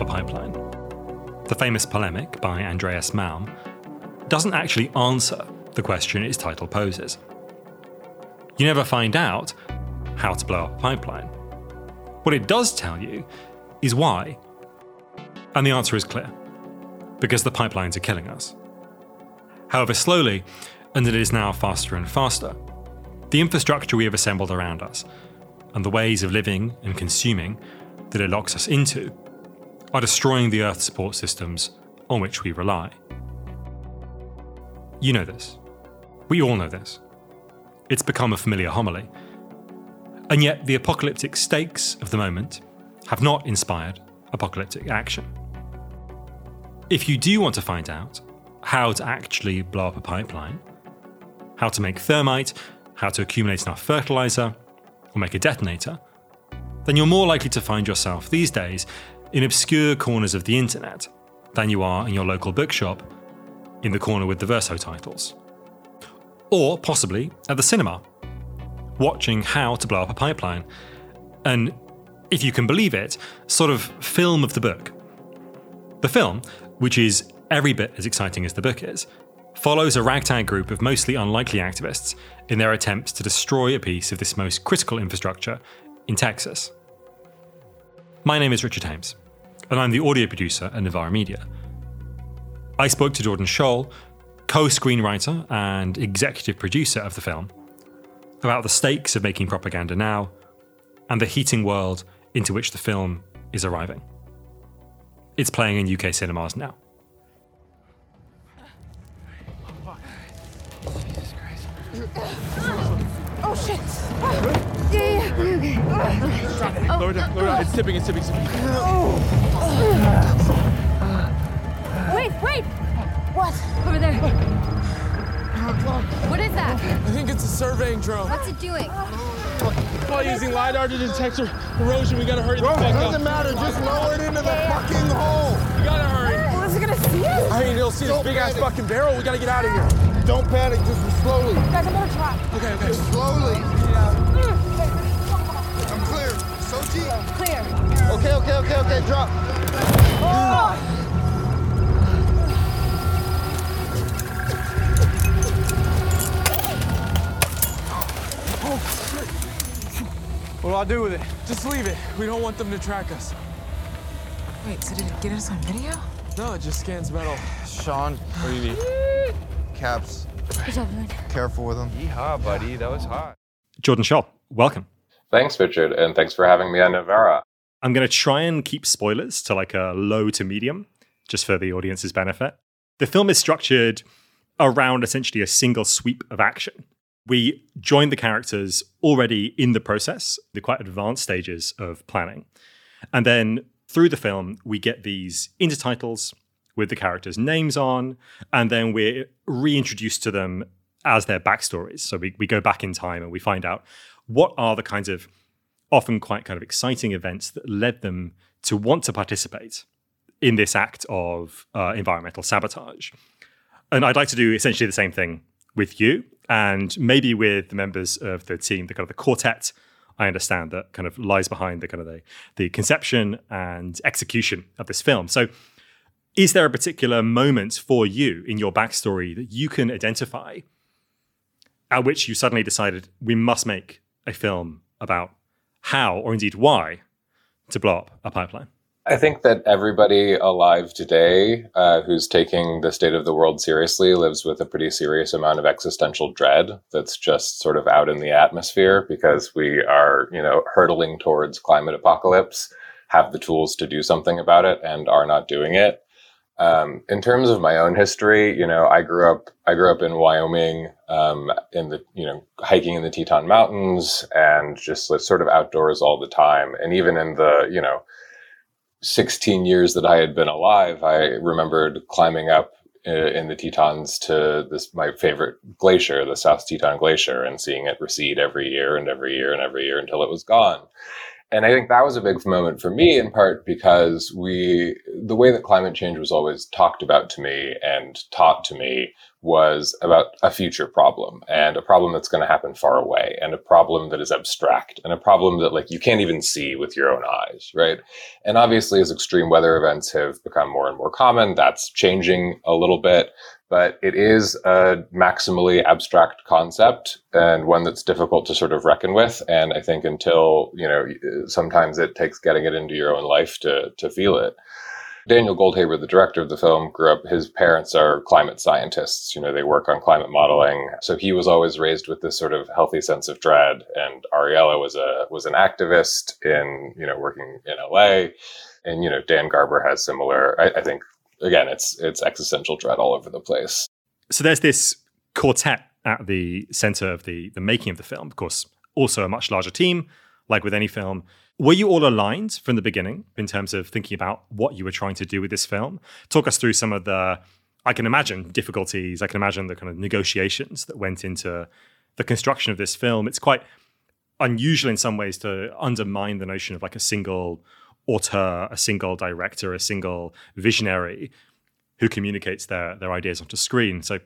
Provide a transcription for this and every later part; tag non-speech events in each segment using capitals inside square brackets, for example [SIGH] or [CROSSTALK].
a Pipeline, the famous polemic by Andreas Malm, doesn't actually answer the question its title poses. You never find out how to blow up a pipeline. What it does tell you is why. And the answer is clear because the pipelines are killing us. However, slowly, and it is now faster and faster, the infrastructure we have assembled around us and the ways of living and consuming that it locks us into are destroying the Earth's support systems on which we rely. You know this. We all know this. It's become a familiar homily. And yet, the apocalyptic stakes of the moment have not inspired apocalyptic action. If you do want to find out how to actually blow up a pipeline, how to make thermite, how to accumulate enough fertilizer, or make a detonator, then you're more likely to find yourself these days in obscure corners of the internet than you are in your local bookshop in the corner with the verso titles. Or possibly at the cinema, watching how to blow up a pipeline. And if you can believe it, sort of film of the book. The film, which is every bit as exciting as the book is, follows a ragtag group of mostly unlikely activists in their attempts to destroy a piece of this most critical infrastructure in Texas. My name is Richard Hames, and I'm the audio producer at Novara Media. I spoke to Jordan Sjol, co screenwriter and executive producer of the film, about the stakes of making propaganda now and the heating world into which the film is arriving. It's playing in UK cinemas now. Oh shit! Yeah, yeah. Drop it. Lower down, lower down. It's tipping, it's tipping, it's tipping. Wait, wait! What? Over there. What is that? I think it's a surveying drone. What's it doing? While using LiDAR to detect erosion, we gotta hurry the Bro, fuck it up. doesn't matter. Just lower it into the fucking hole. We gotta hurry. Well, is it gonna see us? I mean, you'll see this Don't big ass fucking barrel. We gotta get out of here. Don't panic. Just slowly. Guys, I'm gonna try. Okay, okay. Just slowly. I'm Clear. Okay, okay, okay, okay. Drop. Oh. What do I do with it? Just leave it. We don't want them to track us. Wait, so did it get us on video? No, it just scans metal. Sean, What do you need? caps. Good job, man. Careful with them. Yeehaw, buddy. That was hot. Jordan Sjol, welcome. Thanks, Richard, and thanks for having me on Novara. I'm going to try and keep spoilers to like a low to medium, just for the audience's benefit. The film is structured around essentially a single sweep of action. We join the characters already in the process, the quite advanced stages of planning. And then through the film, we get these intertitles with the characters' names on, and then we're reintroduced to them as their backstories. So we, we go back in time and we find out what are the kinds of often quite kind of exciting events that led them to want to participate in this act of uh, environmental sabotage. And I'd like to do essentially the same thing with you and maybe with the members of the team, the kind of the quartet. I understand that kind of lies behind the kind of the, the conception and execution of this film. So, is there a particular moment for you in your backstory that you can identify at which you suddenly decided we must make a film about how, or indeed why, to blow up a pipeline? I think that everybody alive today uh, who's taking the state of the world seriously lives with a pretty serious amount of existential dread that's just sort of out in the atmosphere because we are, you know, hurtling towards climate apocalypse, have the tools to do something about it, and are not doing it. Um, in terms of my own history, you know, I grew up. I grew up in Wyoming, um, in the you know hiking in the Teton Mountains, and just like, sort of outdoors all the time. And even in the you know 16 years that I had been alive, I remembered climbing up uh, in the Tetons to this my favorite glacier, the South Teton Glacier, and seeing it recede every year and every year and every year until it was gone. And I think that was a big moment for me in part because we, the way that climate change was always talked about to me and taught to me was about a future problem and a problem that's going to happen far away and a problem that is abstract and a problem that like you can't even see with your own eyes, right? And obviously as extreme weather events have become more and more common, that's changing a little bit but it is a maximally abstract concept and one that's difficult to sort of reckon with. And I think until, you know, sometimes it takes getting it into your own life to, to feel it. Daniel Goldhaber, the director of the film, grew up, his parents are climate scientists. You know, they work on climate modeling. So he was always raised with this sort of healthy sense of dread. And Ariela was a, was an activist in, you know, working in LA. And, you know, Dan Garber has similar, I, I think, again, it's it's existential dread all over the place. So there's this quartet at the center of the the making of the film. Of course, also a much larger team, like with any film. Were you all aligned from the beginning in terms of thinking about what you were trying to do with this film? Talk us through some of the, I can imagine difficulties. I can imagine the kind of negotiations that went into the construction of this film. It's quite unusual in some ways to undermine the notion of like a single auteur, a single director, a single visionary who communicates their their ideas onto screen. So,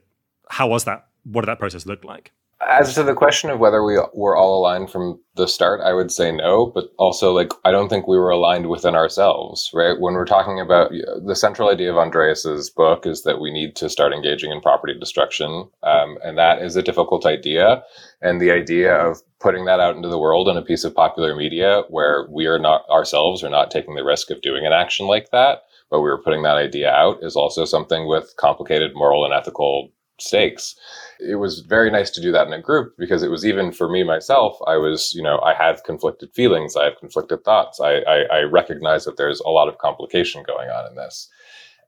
how was that? What did that process look like? As to the question of whether we were all aligned from the start, I would say no, but also like I don't think we were aligned within ourselves, right? When we're talking about the central idea of Andreas's book is that we need to start engaging in property destruction, um, and that is a difficult idea. And the idea of putting that out into the world in a piece of popular media where we are not ourselves are not taking the risk of doing an action like that, but we were putting that idea out is also something with complicated moral and ethical stakes. It was very nice to do that in a group because it was even for me myself, I was, you know, I have conflicted feelings, I have conflicted thoughts. I, I, I recognize that there's a lot of complication going on in this.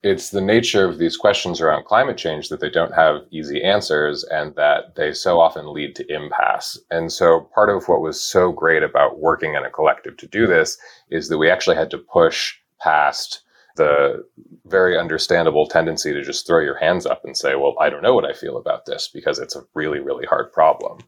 It's the nature of these questions around climate change that they don't have easy answers and that they so often lead to impasse. And so part of what was so great about working in a collective to do this is that we actually had to push past the very understandable tendency to just throw your hands up and say, well, I don't know what I feel about this because it's a really, really hard problem.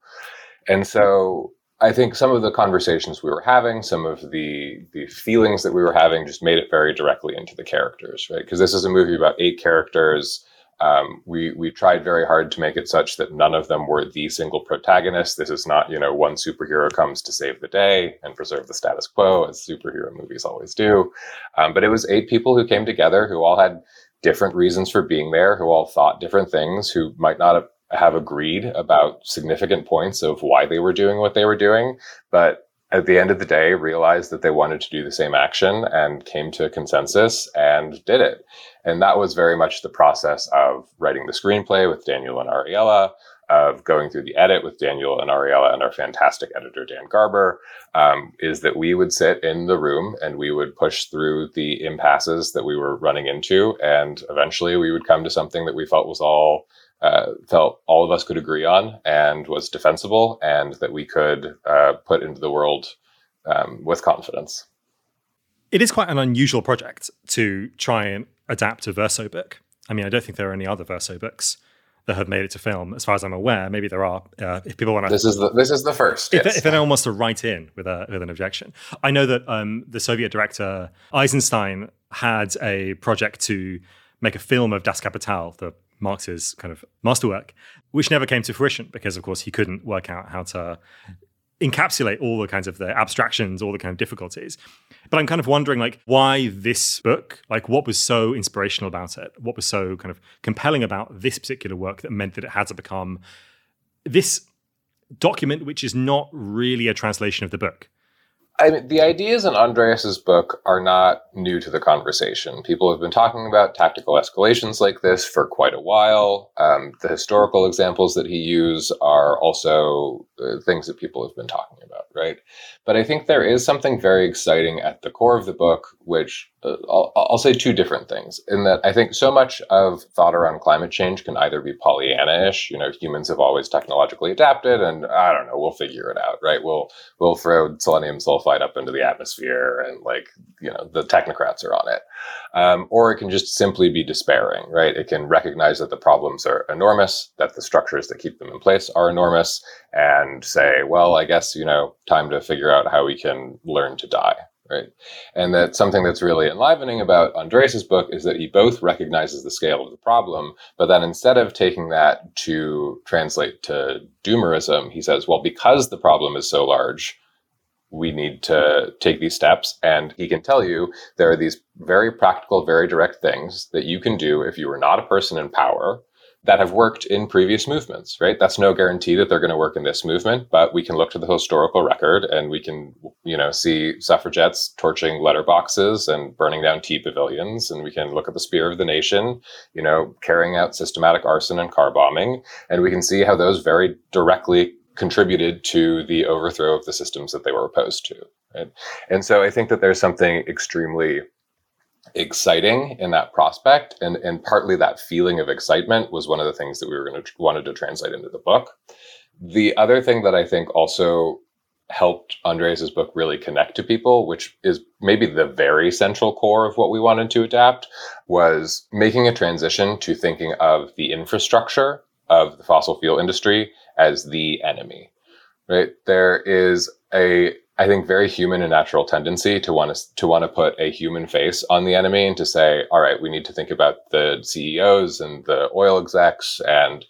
And so I think some of the conversations we were having, some of the the feelings that we were having just made it very directly into the characters, right? Because this is a movie about eight characters um, we we tried very hard to make it such that none of them were the single protagonist. This is not you know one superhero comes to save the day and preserve the status quo as superhero movies always do. Um, but it was eight people who came together who all had different reasons for being there, who all thought different things, who might not have, have agreed about significant points of why they were doing what they were doing, but at the end of the day realized that they wanted to do the same action and came to a consensus and did it. And that was very much the process of writing the screenplay with Daniel and Ariela, of going through the edit with Daniel and Ariela and our fantastic editor, Dan Garber, um, is that we would sit in the room and we would push through the impasses that we were running into. And eventually we would come to something that we felt was all uh, felt all of us could agree on and was defensible and that we could uh, put into the world um, with confidence. It is quite an unusual project to try and adapt a verso book. I mean, I don't think there are any other verso books that have made it to film, as far as I'm aware. Maybe there are. Uh, if people want to, this is the this is the first. If, yes. if anyone wants to write in with a with an objection, I know that um, the Soviet director Eisenstein had a project to make a film of Das Kapital, the Marx's kind of masterwork, which never came to fruition because, of course, he couldn't work out how to encapsulate all the kinds of the abstractions, all the kind of difficulties. But I'm kind of wondering, like, why this book? Like, what was so inspirational about it? What was so kind of compelling about this particular work that meant that it had to become this document, which is not really a translation of the book? I mean, the ideas in Andreas's book are not new to the conversation. People have been talking about tactical escalations like this for quite a while. Um, the historical examples that he used are also uh, things that people have been talking about, right? But I think there is something very exciting at the core of the book, which uh, I'll, I'll, say two different things in that I think so much of thought around climate change can either be Pollyanna-ish, you know, humans have always technologically adapted and I don't know, we'll figure it out, right? We'll, we'll throw selenium sulfide flight up into the atmosphere and like, you know, the technocrats are on it. Um, or it can just simply be despairing, right? It can recognize that the problems are enormous, that the structures that keep them in place are enormous, and say, well, I guess, you know, time to figure out how we can learn to die, right? And that something that's really enlivening about Andreas's book is that he both recognizes the scale of the problem, but then instead of taking that to translate to doomerism, he says, well, because the problem is so large, we need to take these steps. And he can tell you there are these very practical, very direct things that you can do if you are not a person in power that have worked in previous movements, right? That's no guarantee that they're going to work in this movement, but we can look to the historical record and we can, you know, see suffragettes torching letterboxes and burning down tea pavilions. And we can look at the Spear of the Nation, you know, carrying out systematic arson and car bombing. And we can see how those very directly contributed to the overthrow of the systems that they were opposed to. Right? And so I think that there's something extremely exciting in that prospect and and partly that feeling of excitement was one of the things that we were going to wanted to translate into the book the other thing that i think also helped andreas's book really connect to people which is maybe the very central core of what we wanted to adapt was making a transition to thinking of the infrastructure of the fossil fuel industry as the enemy right? There is a I think very human and natural tendency to want to to want to put a human face on the enemy and to say, all right, we need to think about the CEOs and the oil execs and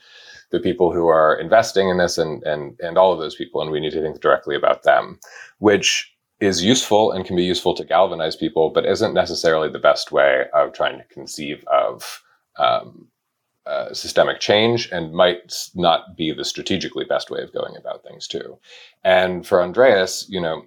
the people who are investing in this and and and all of those people, and we need to think directly about them, which is useful and can be useful to galvanize people, but isn't necessarily the best way of trying to conceive of um, uh, systemic change and might not be the strategically best way of going about things too. And for Andreas, you know,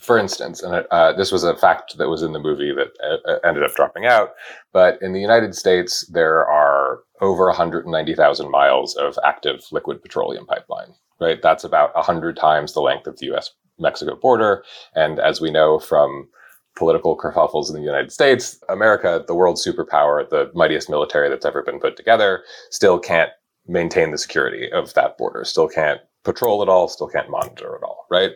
for instance, and uh, this was a fact that was in the movie that uh, uh ended up dropping out, but in the United States, there are over 190,000 miles of active liquid petroleum pipeline, right? That's about 100 times the length of the US Mexico border. And as we know from political kerfuffles in the United States, America, the world superpower, the mightiest military that's ever been put together, still can't maintain the security of that border, still can't patrol it all, still can't monitor it all, right?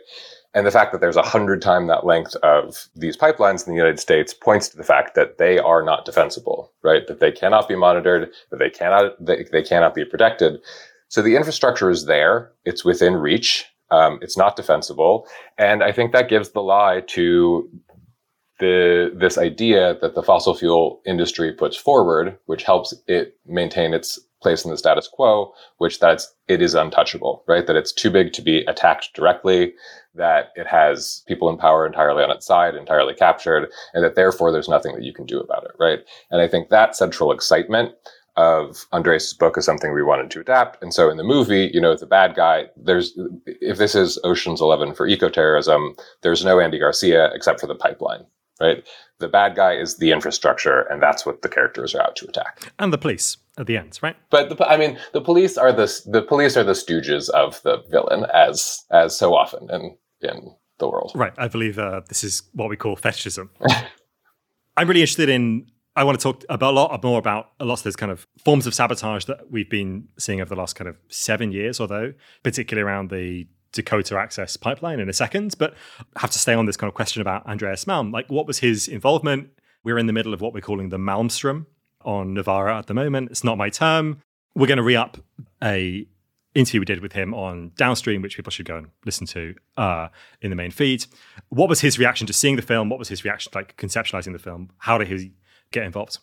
And the fact that there's a hundred time that length of these pipelines in the United States points to the fact that they are not defensible, right? That they cannot be monitored, that they cannot they, they cannot be protected. So the infrastructure is there; it's within reach. Um, it's not defensible, and I think that gives the lie to the this idea that the fossil fuel industry puts forward, which helps it maintain its place in the status quo, which that's it is untouchable, right? That it's too big to be attacked directly, that it has people in power entirely on its side, entirely captured, and that therefore there's nothing that you can do about it, right? And I think that central excitement of Andres' book is something we wanted to adapt. And so in the movie, you know, the bad guy, there's if this is Ocean's Eleven for ecoterrorism, there's no Andy Garcia except for the pipeline, right? The bad guy is the infrastructure, and that's what the characters are out to attack. And the police at the end, right? But the, I mean, the police are the the police are the stooges of the villain, as as so often in in the world. Right. I believe uh, this is what we call fetishism. [LAUGHS] I'm really interested in. I want to talk about a lot more about a lot of those kind of forms of sabotage that we've been seeing over the last kind of seven years, although particularly around the Dakota Access pipeline in a second. But I have to stay on this kind of question about Andreas Malm. Like, what was his involvement? We're in the middle of what we're calling the Malmstrom on Novara at the moment. It's not my term. We're going to re up a interview we did with him on Downstream, which people should go and listen to uh, in the main feed. What was his reaction to seeing the film? What was his reaction to like conceptualizing the film? How did he get involved?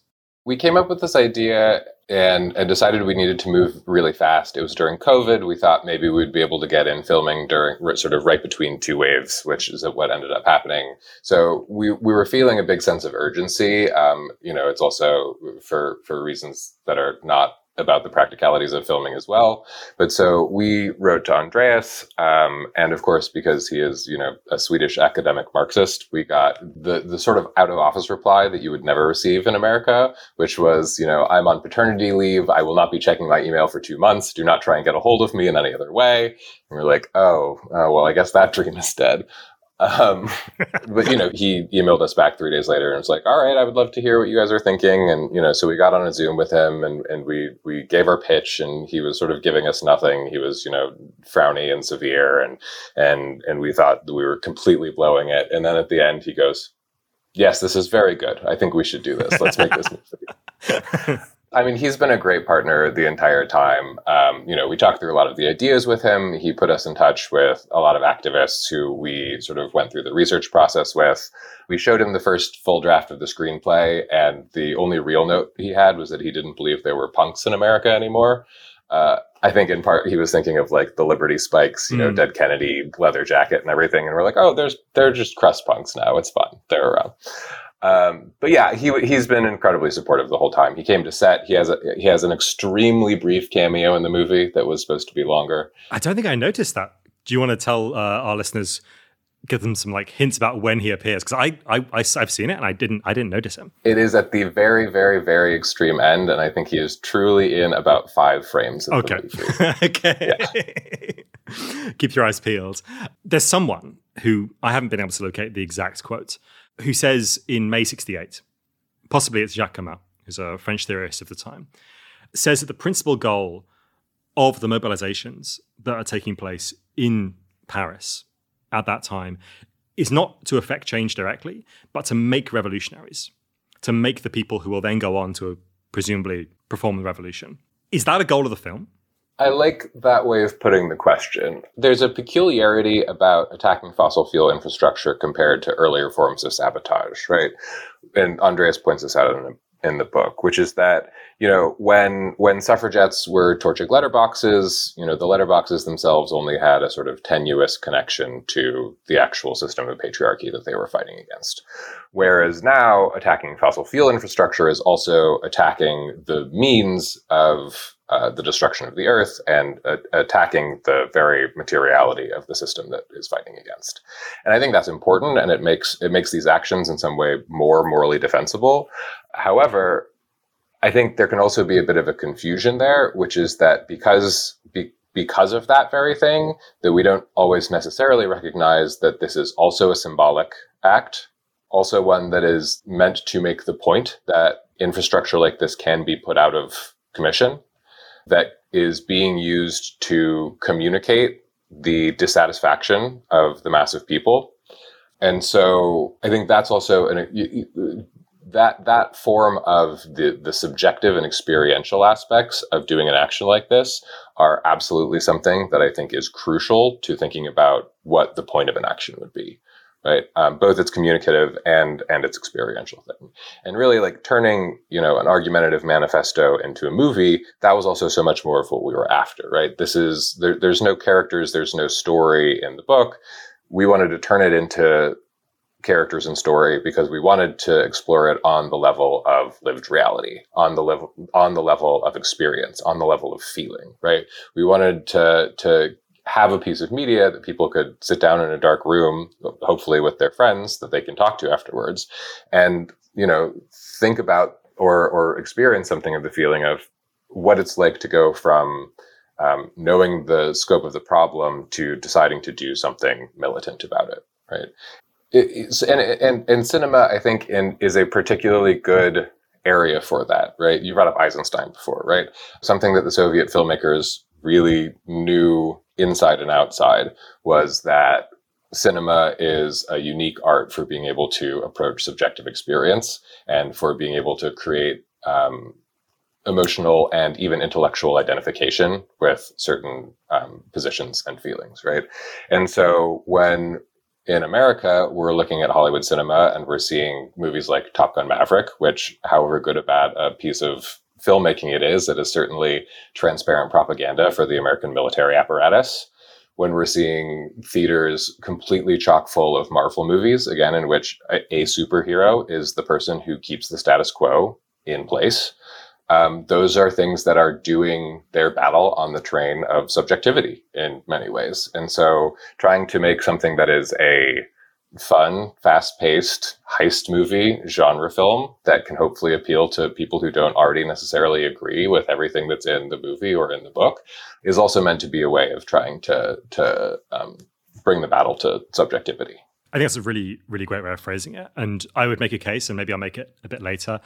We came up with this idea and, and decided we needed to move really fast. It was during COVID. We thought maybe we'd be able to get in filming during sort of right between two waves, which is what ended up happening. So we, we were feeling a big sense of urgency. Um, you know, it's also for, for reasons that are not about the practicalities of filming as well. But so we wrote to Andreas, um, and of course, because he is, you know, a Swedish academic Marxist, we got the the sort of out of office reply that you would never receive in America, which was, you know, I'm on paternity leave. I will not be checking my email for two months. Do not try and get a hold of me in any other way. And we're like, oh, oh well, I guess that [LAUGHS] dream is dead. Um, [LAUGHS] but you know, he emailed us back three days later and was like, "All right, I would love to hear what you guys are thinking." And you know, so we got on a Zoom with him and and we we gave our pitch, and he was sort of giving us nothing. He was you know frowny and severe, and and and we thought we were completely blowing it. And then at the end, he goes, "Yes, this is very good. I think we should do this. Let's make this [LAUGHS] movie." I mean, he's been a great partner the entire time. Um, you know, we talked through a lot of the ideas with him. He put us in touch with a lot of activists who we sort of went through the research process with. We showed him the first full draft of the screenplay, and the only real note he had was that he didn't believe there were punks in America anymore. Uh, I think in part he was thinking of like the Liberty Spikes, you know, Mm. Dead Kennedy leather jacket and everything, and we're like, oh, there's they're just crust punks now. It's fun. They're around. Um, but yeah, he he's been incredibly supportive the whole time. He came to set. He has a he has an extremely brief cameo in the movie that was supposed to be longer. I don't think I noticed that. Do you want to tell uh, our listeners, give them some like hints about when he appears? Because I, I, I, have seen it and I didn't, I didn't notice him. It is at the very, very, very extreme end, and I think he is truly in about five frames. Of Okay. The movie. [LAUGHS] okay. [LAUGHS] Keep your eyes peeled. There's someone who I haven't been able to locate the exact quote, who says in May 68, possibly it's Jacques Camatte, who's a French theorist of the time, says that the principal goal of the mobilizations that are taking place in Paris at that time is not to affect change directly, but to make revolutionaries, to make the people who will then go on to presumably perform the revolution. Is that a goal of the film? I like that way of putting the question. There's a peculiarity about attacking fossil fuel infrastructure compared to earlier forms of sabotage, right? And Andreas points this out in the, in the book, which is that you know when when suffragettes were torching letterboxes, you know the letterboxes themselves only had a sort of tenuous connection to the actual system of patriarchy that they were fighting against. Whereas now attacking fossil fuel infrastructure is also attacking the means of uh, the destruction of the earth and uh, attacking the very materiality of the system that is fighting against. And I think that's important, and it makes it makes these actions in some way more morally defensible. However, I think there can also be a bit of a confusion there, which is that because be, because of that very thing, that we don't always necessarily recognize that this is also a symbolic act, also one that is meant to make the point that infrastructure like this can be put out of commission that is being used to communicate the dissatisfaction of the mass of people. And so I think that's also an, that that form of the the subjective and experiential aspects of doing an action like this are absolutely something that I think is crucial to thinking about what the point of an action would be right? Um, both its communicative and and its experiential thing, and really like turning you know an argumentative manifesto into a movie. That was also so much more of what we were after, right? This is there, there's no characters, there's no story in the book. We wanted to turn it into characters and story because we wanted to explore it on the level of lived reality on the level on the level of experience on the level of feeling right we wanted to to have a piece of media that people could sit down in a dark room, hopefully with their friends that they can talk to afterwards, and you know think about or or experience something of the feeling of what it's like to go from um, knowing the scope of the problem to deciding to do something militant about it, right? It, and, and and cinema, I think, in, is a particularly good area for that, right? You brought up Eisenstein before, right? Something that the Soviet filmmakers really knew inside and outside was that cinema is a unique art for being able to approach subjective experience and for being able to create um, emotional and even intellectual identification with certain um, positions and feelings, right? And so when in America, we're looking at Hollywood cinema and we're seeing movies like Top Gun Maverick, which, however good or bad a piece of filmmaking it is, it is certainly transparent propaganda for the American military apparatus. When we're seeing theaters completely chock full of Marvel movies, again, in which a, a superhero is the person who keeps the status quo in place, um, those are things that are doing their battle on the train of subjectivity in many ways. And so trying to make something that is a fun, fast paced heist movie genre film that can hopefully appeal to people who don't already necessarily agree with everything that's in the movie or in the book is also meant to be a way of trying to, to um, bring the battle to subjectivity. I think that's a really, really great way of phrasing it. And I would make a case, and maybe I'll make it a bit later,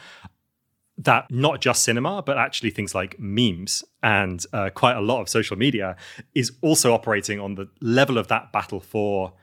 that not just cinema, but actually things like memes and uh, quite a lot of social media is also operating on the level of that battle for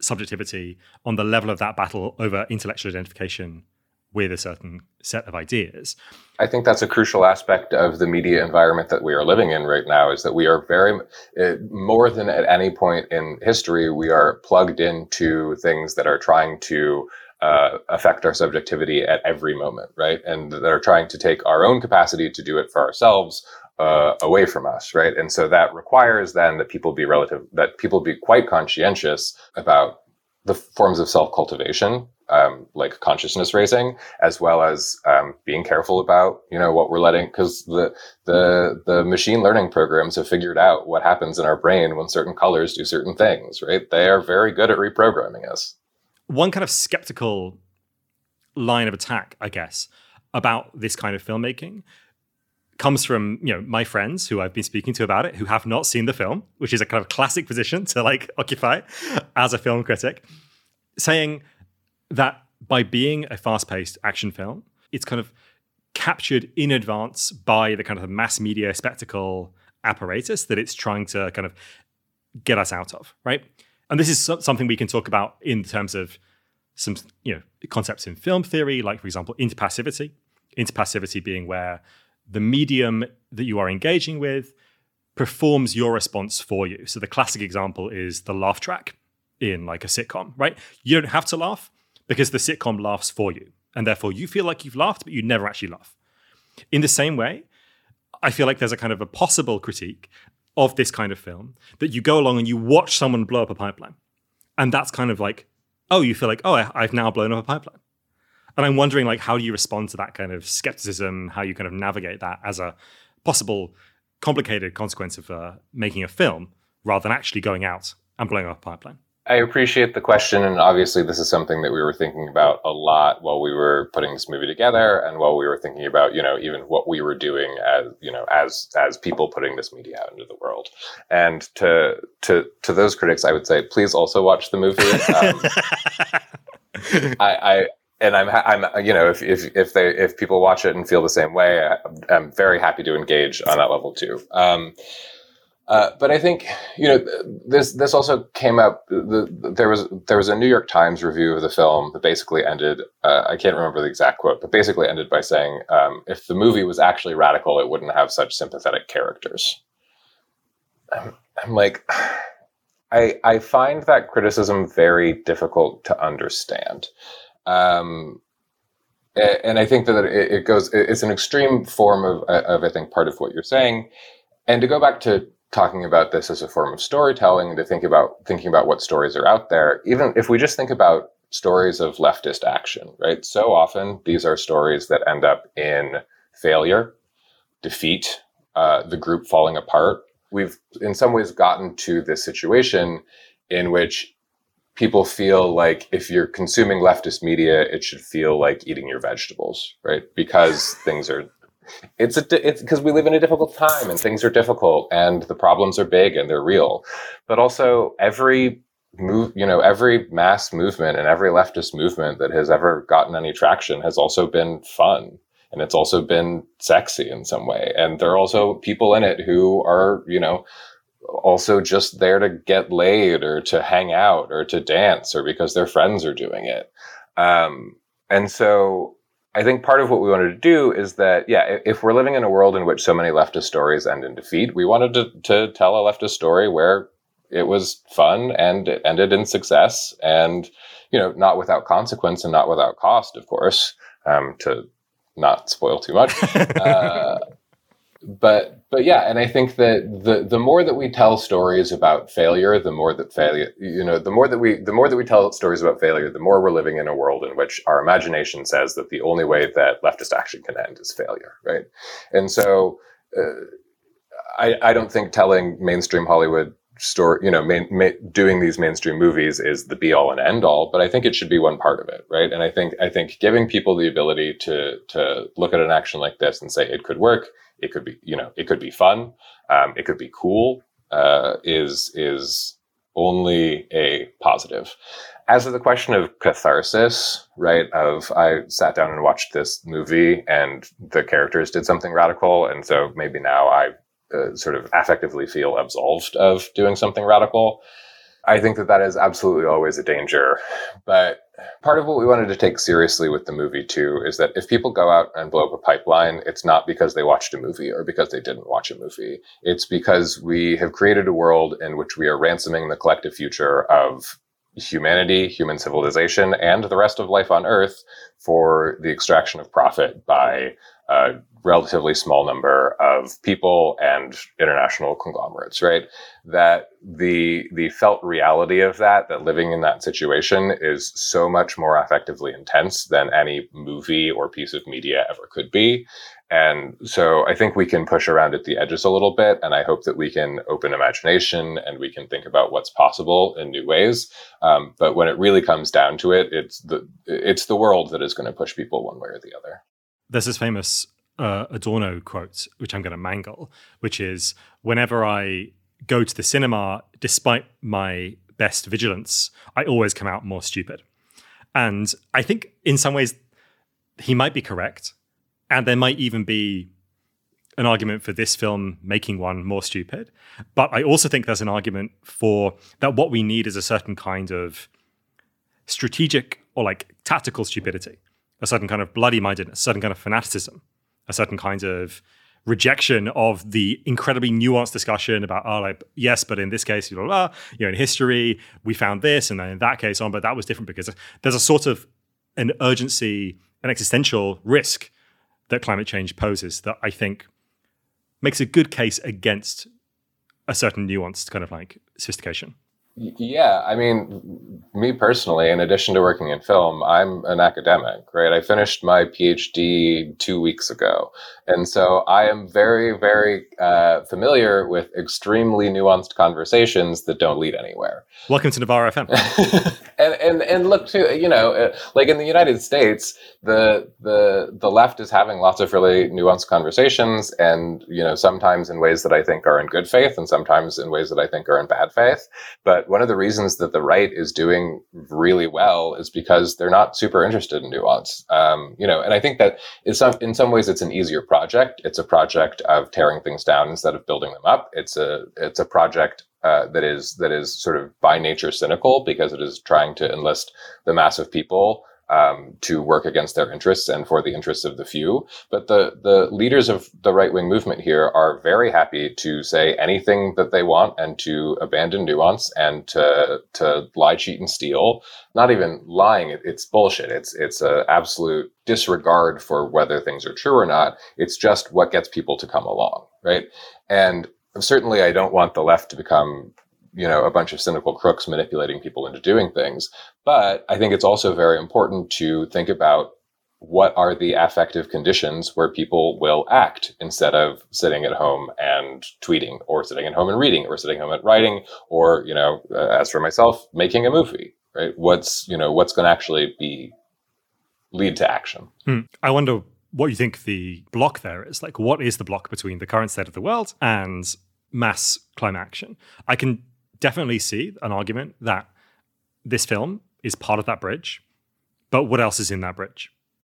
subjectivity, on the level of that battle over intellectual identification with a certain set of ideas. I think that's a crucial aspect of the media environment that we are living in right now is that we are very, uh, more than at any point in history, we are plugged into things that are trying to uh, affect our subjectivity at every moment, right? And that are trying to take our own capacity to do it for ourselves uh, away from us, right? And so that requires then that people be relative, that people be quite conscientious about the forms of self cultivation, um, like consciousness raising, as well as um, being careful about you know what we're letting, because the the the machine learning programs have figured out what happens in our brain when certain colors do certain things, right? They are very good at reprogramming us one kind of skeptical line of attack, I guess, about this kind of filmmaking comes from you know my friends who I've been speaking to about it who have not seen the film, which is a kind of classic position to like [LAUGHS] occupy as a film critic, saying that by being a fast-paced action film, it's kind of captured in advance by the kind of mass media spectacle apparatus that it's trying to kind of get us out of, right? And this is something we can talk about in terms of some you know concepts in film theory, like for example, interpassivity. Interpassivity being where the medium that you are engaging with performs your response for you. So the classic example is the laugh track in like a sitcom, right? You don't have to laugh because the sitcom laughs for you. And therefore you feel like you've laughed, but you never actually laugh. In the same way, I feel like there's a kind of a possible critique of this kind of film that you go along and you watch someone blow up a pipeline. And that's kind of like, oh, you feel like, oh, I, I've now blown up a pipeline. And I'm wondering, like, how do you respond to that kind of skepticism? How you kind of navigate that as a possible complicated consequence of uh, making a film rather than actually going out and blowing up a pipeline? I appreciate the question, and obviously, this is something that we were thinking about a lot while we were putting this movie together, and while we were thinking about, you know, even what we were doing as, you know, as as people putting this media out into the world. And to to to those critics, I would say, please also watch the movie. [LAUGHS] Um, I, I and I'm, I'm, you know, if, if, if they, if people watch it and feel the same way, I'm very happy to engage on that level too. Um, uh, but I think you know this. This also came up. The, there was there was a New York Times review of the film that basically ended. Uh, I can't remember the exact quote, but basically ended by saying, um, "If the movie was actually radical, it wouldn't have such sympathetic characters." I'm, I'm like, [SIGHS] I I find that criticism very difficult to understand. Um, and I think that it, goes. It's an extreme form of, of I think part of what you're saying. And to go back to talking about this as a form of storytelling to think about thinking about what stories are out there even if we just think about stories of leftist action right so often these are stories that end up in failure defeat uh, the group falling apart we've in some ways gotten to this situation in which people feel like if you're consuming leftist media it should feel like eating your vegetables right? Because things are it's a it's because we live in a difficult time and things are difficult and the problems are big and they're real. But also every move you know every mass movement and every leftist movement that has ever gotten any traction has also been fun and it's also been sexy in some way. And there are also people in it who are you know also just there to get laid or to hang out or to dance or because their friends are doing it um, and so I think part of what we wanted to do is that, yeah, if we're living in a world in which so many leftist stories end in defeat, we wanted to, to tell a leftist story where it was fun and it ended in success and, you know, not without consequence and not without cost, of course, um, to not spoil too much. [LAUGHS] Uh, but but yeah, and I think that the the more that we tell stories about failure, the more that failure, you know, the more that we the more that we tell stories about failure, the more we're living in a world in which our imagination says that the only way that leftist action can end is failure, right? And so, uh, I I don't think telling mainstream Hollywood story, you know, main, doing these mainstream movies is the be all and end all, but I think it should be one part of it, right? And I think I think giving people the ability to to look at an action like this and say it could work it could be, you know, it could be fun. Um, it could be cool. Uh, is is only a positive. As to the question of catharsis, right? Of I sat down and watched this movie and the characters did something radical. And so maybe now I uh, sort of affectively feel absolved of doing something radical. I think that that is absolutely always a danger. But part of what we wanted to take seriously with the movie too is that if people go out and blow up a pipeline, it's not because they watched a movie or because they didn't watch a movie. It's because we have created a world in which we are ransoming the collective future of humanity, human civilization, and the rest of life on Earth for the extraction of profit by a relatively small number of people and international conglomerates, right? That the the felt reality of that, that living in that situation is so much more affectively intense than any movie or piece of media ever could be. And so I think we can push around at the edges a little bit, and I hope that we can open imagination and we can think about what's possible in new ways. Um, but when it really comes down to it, it's the it's the world that is going to push people one way or the other. There's this famous uh, Adorno quote, which I'm going to mangle, which is whenever I go to the cinema, despite my best vigilance, I always come out more stupid. And I think in some ways he might be correct. And there might even be an argument for this film making one more stupid. But I also think there's an argument for that what we need is a certain kind of strategic or like tactical stupidity, a certain kind of bloody mindedness, a certain kind of fanaticism, a certain kind of rejection of the incredibly nuanced discussion about oh like yes but in this case blah, blah, blah, you know in history we found this and then in that case on but that was different because there's a sort of an urgency an existential risk that climate change poses that I think makes a good case against a certain nuanced kind of like sophistication. Yeah, I mean, me personally, in addition to working in film, I'm an academic, right? I finished my PhD two weeks ago. And so I am very, very uh, familiar with extremely nuanced conversations that don't lead anywhere. Welcome to Novara FM. [LAUGHS] and, and, and look to, you know, uh, like in the United States, the, the, the left is having lots of really nuanced conversations and, you know, sometimes in ways that I think are in good faith and sometimes in ways that I think are in bad faith. But one of the reasons that the right is doing really well is because they're not super interested in nuance. Um, you know, and I think that in some in some ways it's an easier project. It's a project of tearing things down instead of building them up. It's a it's a project uh, that is that is sort of by nature cynical because it is trying to enlist the mass of people um, to work against their interests and for the interests of the few. But the the leaders of the right wing movement here are very happy to say anything that they want and to abandon nuance and to to lie, cheat, and steal. Not even lying; it, it's bullshit. It's it's an absolute disregard for whether things are true or not. It's just what gets people to come along, right? And certainly, I don't want the left to become you know a bunch of cynical crooks manipulating people into doing things. But i think it's also very important to think about what are the affective conditions where people will act instead of sitting at home and tweeting or sitting at home and reading or sitting home and writing or you know uh, as for myself making a movie right? What's you know what's going to actually be lead to action. Hmm. i wonder what you think the block there is. Like what is the block between the current state of the world and mass climate action? I can definitely see an argument that this film is part of that bridge, but what else is in that bridge?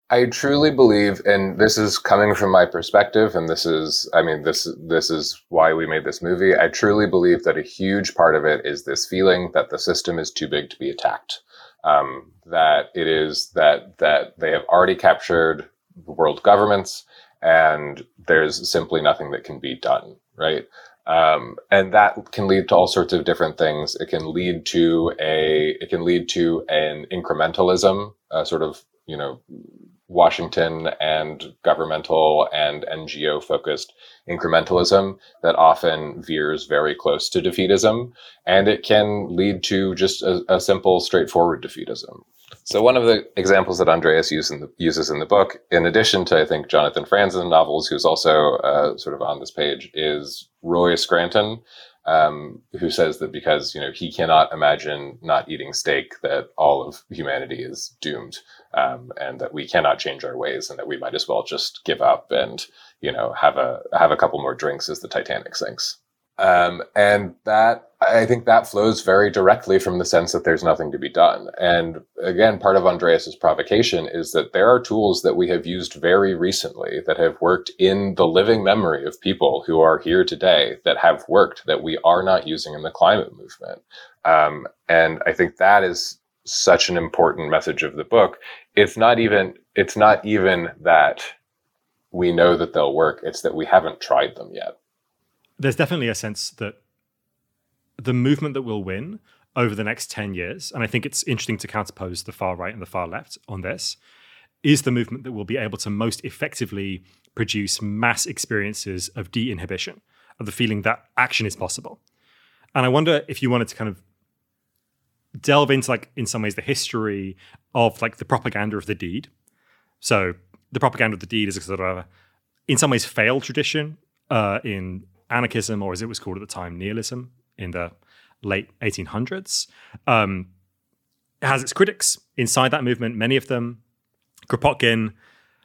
I truly believe, and this is coming from my perspective, and this is, I mean, this this is why we made this movie. I truly believe that a huge part of it is this feeling that the system is too big to be attacked. Um, that it is that that they have already captured the world governments, and there's simply nothing that can be done. Right. Um, and that can lead to all sorts of different things. It can lead to a, it can lead to an incrementalism, uh, sort of, you know, Washington and governmental and NGO focused incrementalism that often veers very close to defeatism. And it can lead to just a, a simple, straightforward defeatism. So one of the examples that Andreas uses in the, uses in the book, in addition to I think Jonathan Franzen novels, who's also uh, sort of on this page, is Roy Scranton, um, who says that because you know he cannot imagine not eating steak, that all of humanity is doomed, um, and that we cannot change our ways, and that we might as well just give up and you know have a have a couple more drinks as the Titanic sinks. Um, and that, I think that flows very directly from the sense that there's nothing to be done. And again, part of Andreas's provocation is that there are tools that we have used very recently that have worked in the living memory of people who are here today that have worked that we are not using in the climate movement. Um, and I think that is such an important message of the book. It's not even, it's not even that we know that they'll work. It's that we haven't tried them yet there's definitely a sense that the movement that will win over the next 10 years, and I think it's interesting to counterpose the far right and the far left on this, is the movement that will be able to most effectively produce mass experiences of de inhibition, of the feeling that action is possible. And I wonder if you wanted to kind of delve into, like, in some ways, the history of like the propaganda of the deed. So the propaganda of the deed is a sort of, a, in some ways, failed tradition uh, in anarchism, or as it was called at the time, nihilism in the late 1800s. Um, it has its critics inside that movement. Many of them, Kropotkin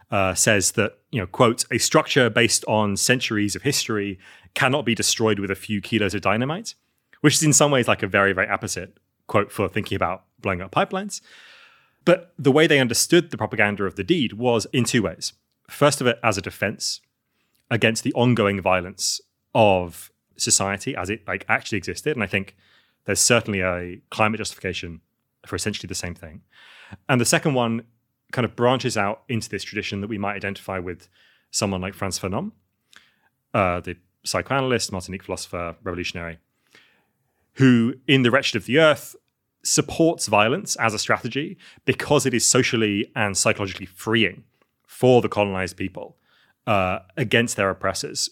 uh, says that, you know, quote, a structure based on centuries of history cannot be destroyed with a few kilos of dynamite, which is in some ways like a very, very opposite quote for thinking about blowing up pipelines. But the way they understood the propaganda of the deed was in two ways. First of it, as a defense against the ongoing violence of society as it like actually existed. And I think there's certainly a climate justification for essentially the same thing. And the second one kind of branches out into this tradition that we might identify with someone like Frantz Fanon, uh, the psychoanalyst, Martinique philosopher, revolutionary, who in The Wretched of the Earth supports violence as a strategy because it is socially and psychologically freeing for the colonized people uh, against their oppressors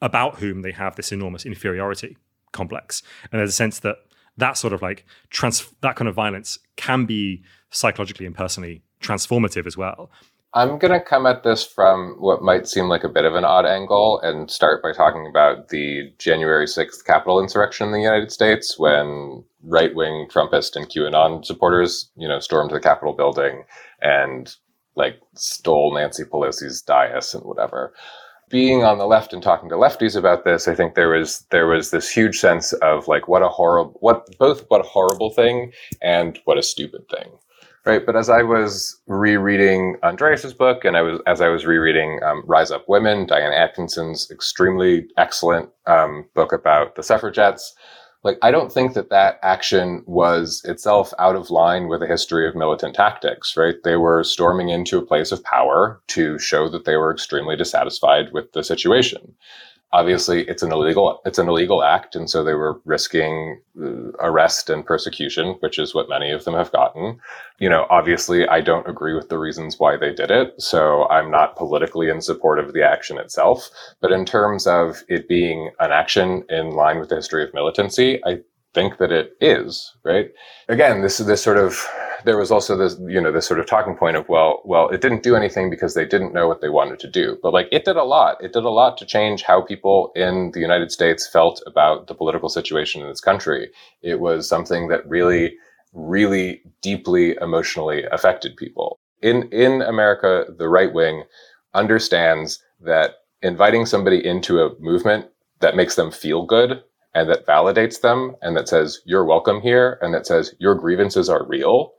about whom they have this enormous inferiority complex. And there's a sense that that sort of like trans- that kind of violence can be psychologically and personally transformative as well. I'm going to come at this from what might seem like a bit of an odd angle and start by talking about the January 6th Capitol insurrection in the United States when right wing Trumpist and QAnon supporters, you know, stormed the Capitol building and like stole Nancy Pelosi's dais and whatever being on the left and talking to lefties about this, I think there was there was this huge sense of like what a horrible what both what a horrible thing and what a stupid thing. Right. But as I was rereading Andreas's book and I was as I was rereading um, Rise Up Women, Diane Atkinson's extremely excellent um, book about the suffragettes, like i don't think that that action was itself out of line with a history of militant tactics right? They were storming into a place of power to show that they were extremely dissatisfied with the situation obviously it's an illegal it's an illegal act and so they were risking uh, arrest and persecution which is what many of them have gotten. You know obviously i don't agree with the reasons why they did it so i'm not politically in support of the action itself. But in terms of it being an action in line with the history of militancy i think that it is right? Again this is this sort of there was also this you know this sort of talking point of well well it didn't do anything because they didn't know what they wanted to do. But like it did a lot. It did a lot to change how people in the united states felt about the political situation in this country. It was something that really really deeply emotionally affected people. In in america the right wing understands that inviting somebody into a movement that makes them feel good and that validates them and that says you're welcome here and that says your grievances are real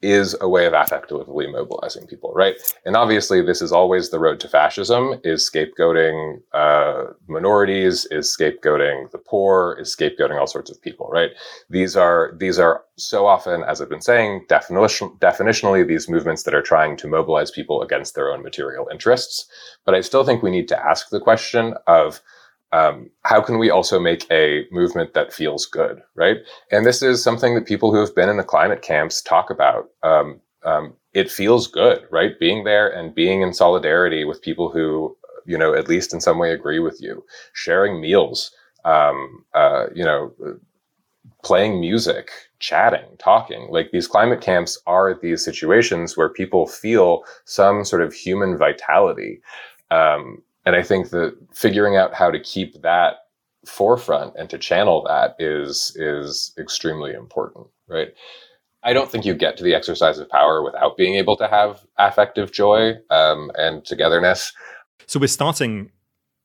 is a way of affectively mobilizing people, right? And obviously, this is always the road to fascism: is scapegoating uh, minorities, is scapegoating the poor, is scapegoating all sorts of people, right? These are these are so often, as I've been saying, definition, definitionally these movements that are trying to mobilize people against their own material interests. But I still think we need to ask the question of um, how can we also make a movement that feels good, right? And this is something that people who have been in the climate camps talk about. Um, um, it feels good, right? Being there and being in solidarity with people who, you know, at least in some way agree with you, sharing meals, um, uh, you know, playing music, chatting, talking. Like these climate camps are these situations where people feel some sort of human vitality. Um, and I think that figuring out how to keep that forefront and to channel that is is extremely important, right? I don't think you get to the exercise of power without being able to have affective joy um, and togetherness. So we're starting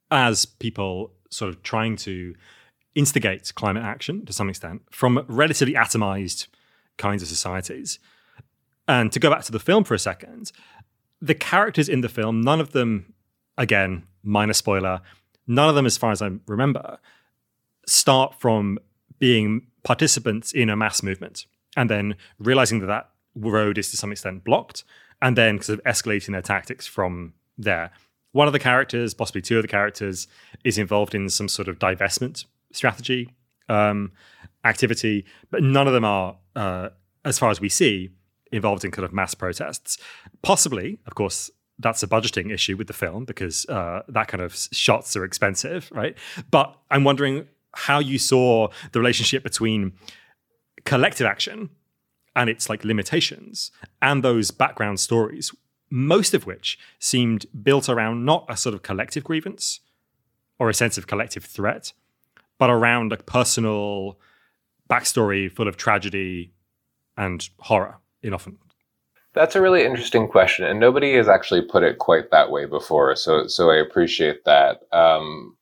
as people sort of trying to instigate climate action to some extent from relatively atomized kinds of societies. And to go back to the film for a second, the characters in the film, none of them, again, minor spoiler, none of them, as far as I remember, start from being participants in a mass movement and then realizing that that road is to some extent blocked and then sort of escalating their tactics from there. One of the characters, possibly two of the characters, is involved in some sort of divestment strategy um, activity, but none of them are, uh, as far as we see, involved in kind of mass protests. Possibly, of course, that's a budgeting issue with the film because uh, that kind of shots are expensive, right? But I'm wondering how you saw the relationship between collective action and its like limitations and those background stories most of which seemed built around not a sort of collective grievance or a sense of collective threat but around a personal backstory full of tragedy and horror in often That's a really interesting question, and nobody has actually put it quite that way before. So, so I appreciate that. Um,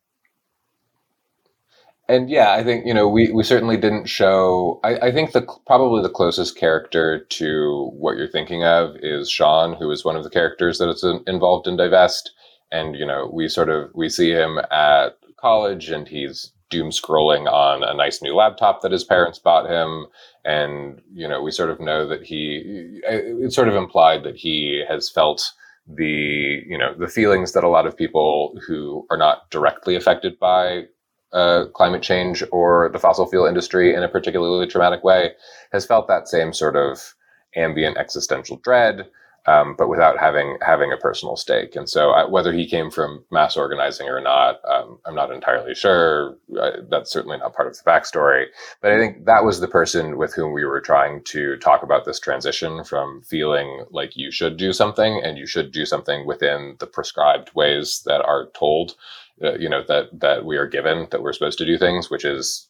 and yeah, I think you know we, we certainly didn't show. I, I think the probably the closest character to what you're thinking of is Sean, who is one of the characters that is involved in Divest. And you know, we sort of we see him at college, and he's doom scrolling on a nice new laptop that his parents bought him. And you know we sort of know that he it's sort of implied that he has felt the you know the feelings that a lot of people who are not directly affected by uh, climate change or the fossil fuel industry in a particularly traumatic way has felt that same sort of ambient existential dread um, but without having having a personal stake. And so, I, whether he came from mass organizing or not, um, I'm not entirely sure. I, that's certainly not part of the backstory. But I think that was the person with whom we were trying to talk about this transition from feeling like you should do something and you should do something within the prescribed ways that are told. Uh, you know that that we are given that we're supposed to do things, which is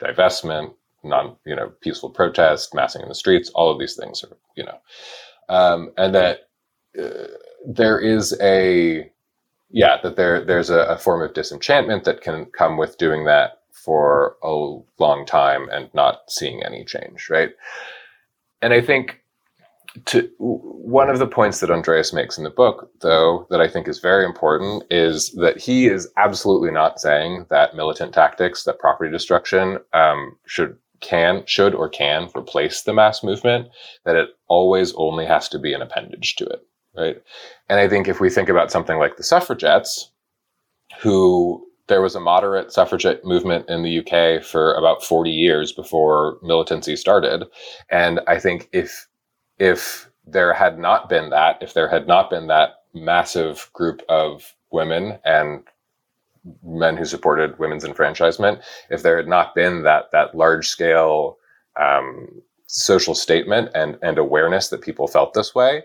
divestment, non you know peaceful protest, massing in the streets. All of these things are you know um, and that uh, there is a yeah that there there's a, a, form of disenchantment that can come with doing that for a long time and not seeing any change right? And i think to one of the points that andreas makes in the book though that i think is very important is that he is absolutely not saying that militant tactics that property destruction um, should can, should, or can replace the mass movement, that it always only has to be an appendage to it, right? And I think if we think about something like the suffragettes, who there was a moderate suffragette movement in the UK for about 40 years before militancy started. And I think if if there had not been that, if there had not been that massive group of women and men who supported women's enfranchisement, if there had not been that that large scale um, social statement and and awareness that people felt this way,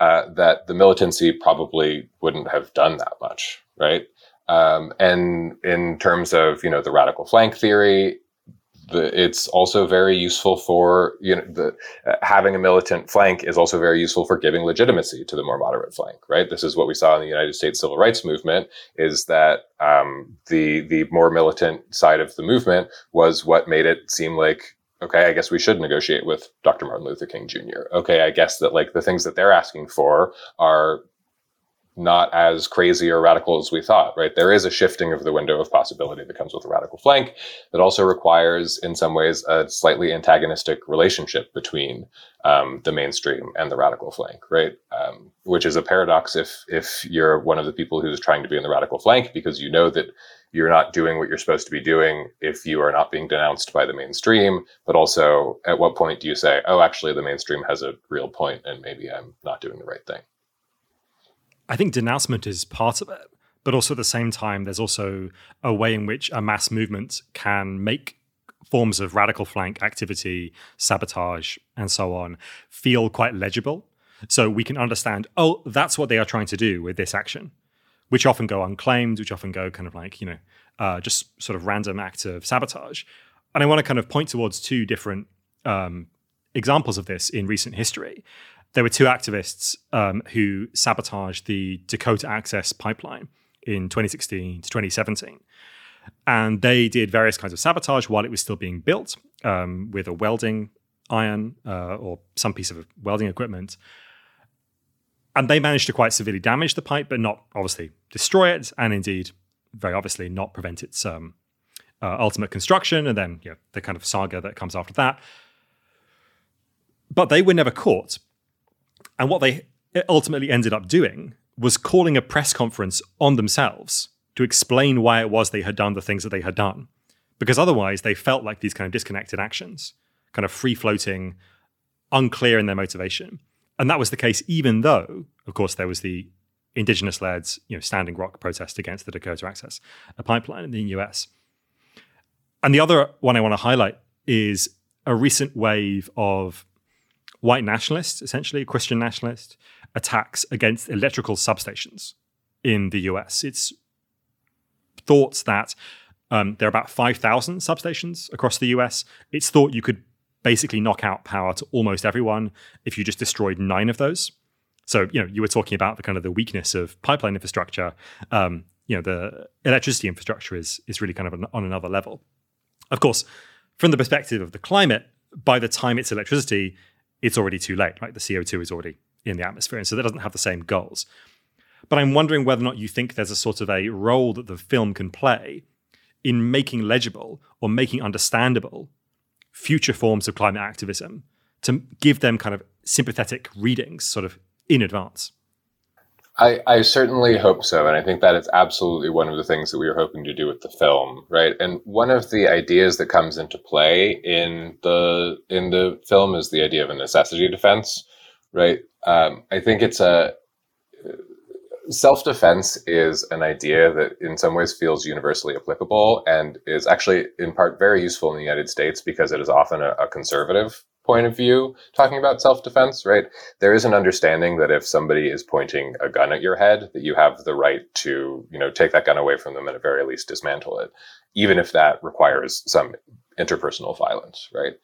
uh, that the militancy probably wouldn't have done that much, right? Um, and in terms of you know the radical flank theory, the, it's also very useful for you know the uh, having a militant flank is also very useful for giving legitimacy to the more moderate flank right? This is what we saw in the united states civil rights movement is that um, the the more militant side of the movement was what made it seem like okay i guess we should negotiate with dr martin luther king jr okay i guess that like the things that they're asking for are not as crazy or radical as we thought, right? There is a shifting of the window of possibility that comes with a radical flank that also requires, in some ways, a slightly antagonistic relationship between um, the mainstream and the radical flank, right? Um, which is a paradox if if you're one of the people who's trying to be in the radical flank because you know that you're not doing what you're supposed to be doing if you are not being denounced by the mainstream. But also, at what point do you say, "Oh, actually, the mainstream has a real point, and maybe I'm not doing the right thing"? I think denouncement is part of it, but also at the same time, there's also a way in which a mass movement can make forms of radical flank activity, sabotage, and so on feel quite legible. So we can understand, oh, that's what they are trying to do with this action, which often go unclaimed, which often go kind of like, you know, uh, just sort of random acts of sabotage. And I want to kind of point towards two different um, examples of this in recent history there were two activists um, who sabotaged the Dakota Access pipeline in 2016 to 2017. And they did various kinds of sabotage while it was still being built um, with a welding iron uh, or some piece of welding equipment. And they managed to quite severely damage the pipe, but not obviously destroy it, and indeed, very obviously, not prevent its um, uh, ultimate construction, and then you know, the kind of saga that comes after that. But they were never caught. And what they ultimately ended up doing was calling a press conference on themselves to explain why it was they had done the things that they had done. Because otherwise, they felt like these kind of disconnected actions, kind of free floating, unclear in their motivation. And that was the case, even though, of course, there was the indigenous led you know, Standing Rock protest against the Dakota Access pipeline in the US. And the other one I want to highlight is a recent wave of white nationalists, essentially Christian nationalists, attacks against electrical substations in the US. It's thought that um, there are about 5,000 substations across the US. It's thought you could basically knock out power to almost everyone if you just destroyed nine of those. So, you know, you were talking about the kind of the weakness of pipeline infrastructure. Um, you know, the electricity infrastructure is is really kind of an, on another level. Of course, from the perspective of the climate, by the time it's electricity, it's already too late. Right, the CO two is already in the atmosphere, and so that doesn't have the same goals. But I'm wondering whether or not you think there's a sort of a role that the film can play in making legible or making understandable future forms of climate activism to give them kind of sympathetic readings, sort of in advance. I, I, certainly hope so. And I think that is absolutely one of the things that we are hoping to do with the film, right? And one of the ideas that comes into play in the in the film is the idea of a necessity defense, right? Um, I think it's a self defense is an idea that in some ways feels universally applicable and is actually in part very useful in the United States because it is often a, a conservative point of view talking about self-defense right? There is an understanding that if somebody is pointing a gun at your head that you have the right to you know take that gun away from them and at very least dismantle it even if that requires some interpersonal violence right?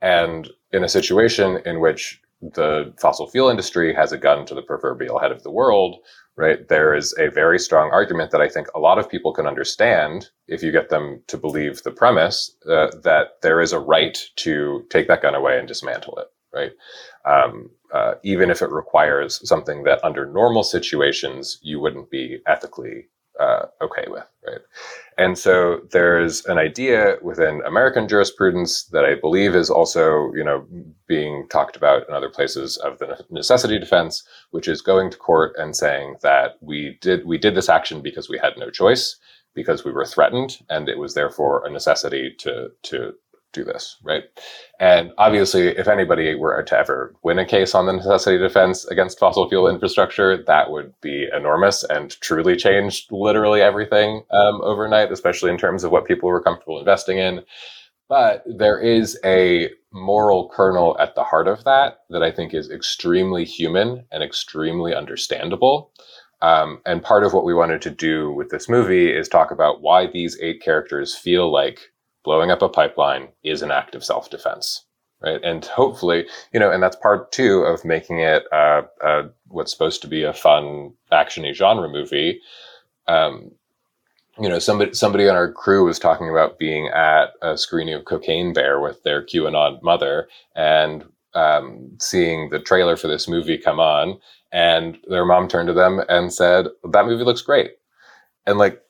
And in a situation in which the fossil fuel industry has a gun to the proverbial head of the world right? There is a very strong argument that I think a lot of people can understand if you get them to believe the premise uh, that there is a right to take that gun away and dismantle it, right? Um, uh, even if it requires something that under normal situations you wouldn't be ethically uh, okay with, right? And so there's an idea within American jurisprudence that I believe is also, you know, being talked about in other places of the necessity defense, which is going to court and saying that we did we did this action because we had no choice, because we were threatened, and it was therefore a necessity to to do this, right? And obviously, if anybody were to ever win a case on the necessity defense against fossil fuel infrastructure, that would be enormous and truly change literally everything um, overnight, especially in terms of what people were comfortable investing in. But there is a moral kernel at the heart of that that I think is extremely human and extremely understandable. Um, and part of what we wanted to do with this movie is talk about why these eight characters feel like blowing up a pipeline is an act of self-defense right? And hopefully you know and that's part two of making it uh, uh, what's supposed to be a fun actiony genre movie. Um, you know somebody somebody on our crew was talking about being at a screening of cocaine bear with their qanon mother and um, seeing the trailer for this movie come on and their mom turned to them and said that movie looks great. And like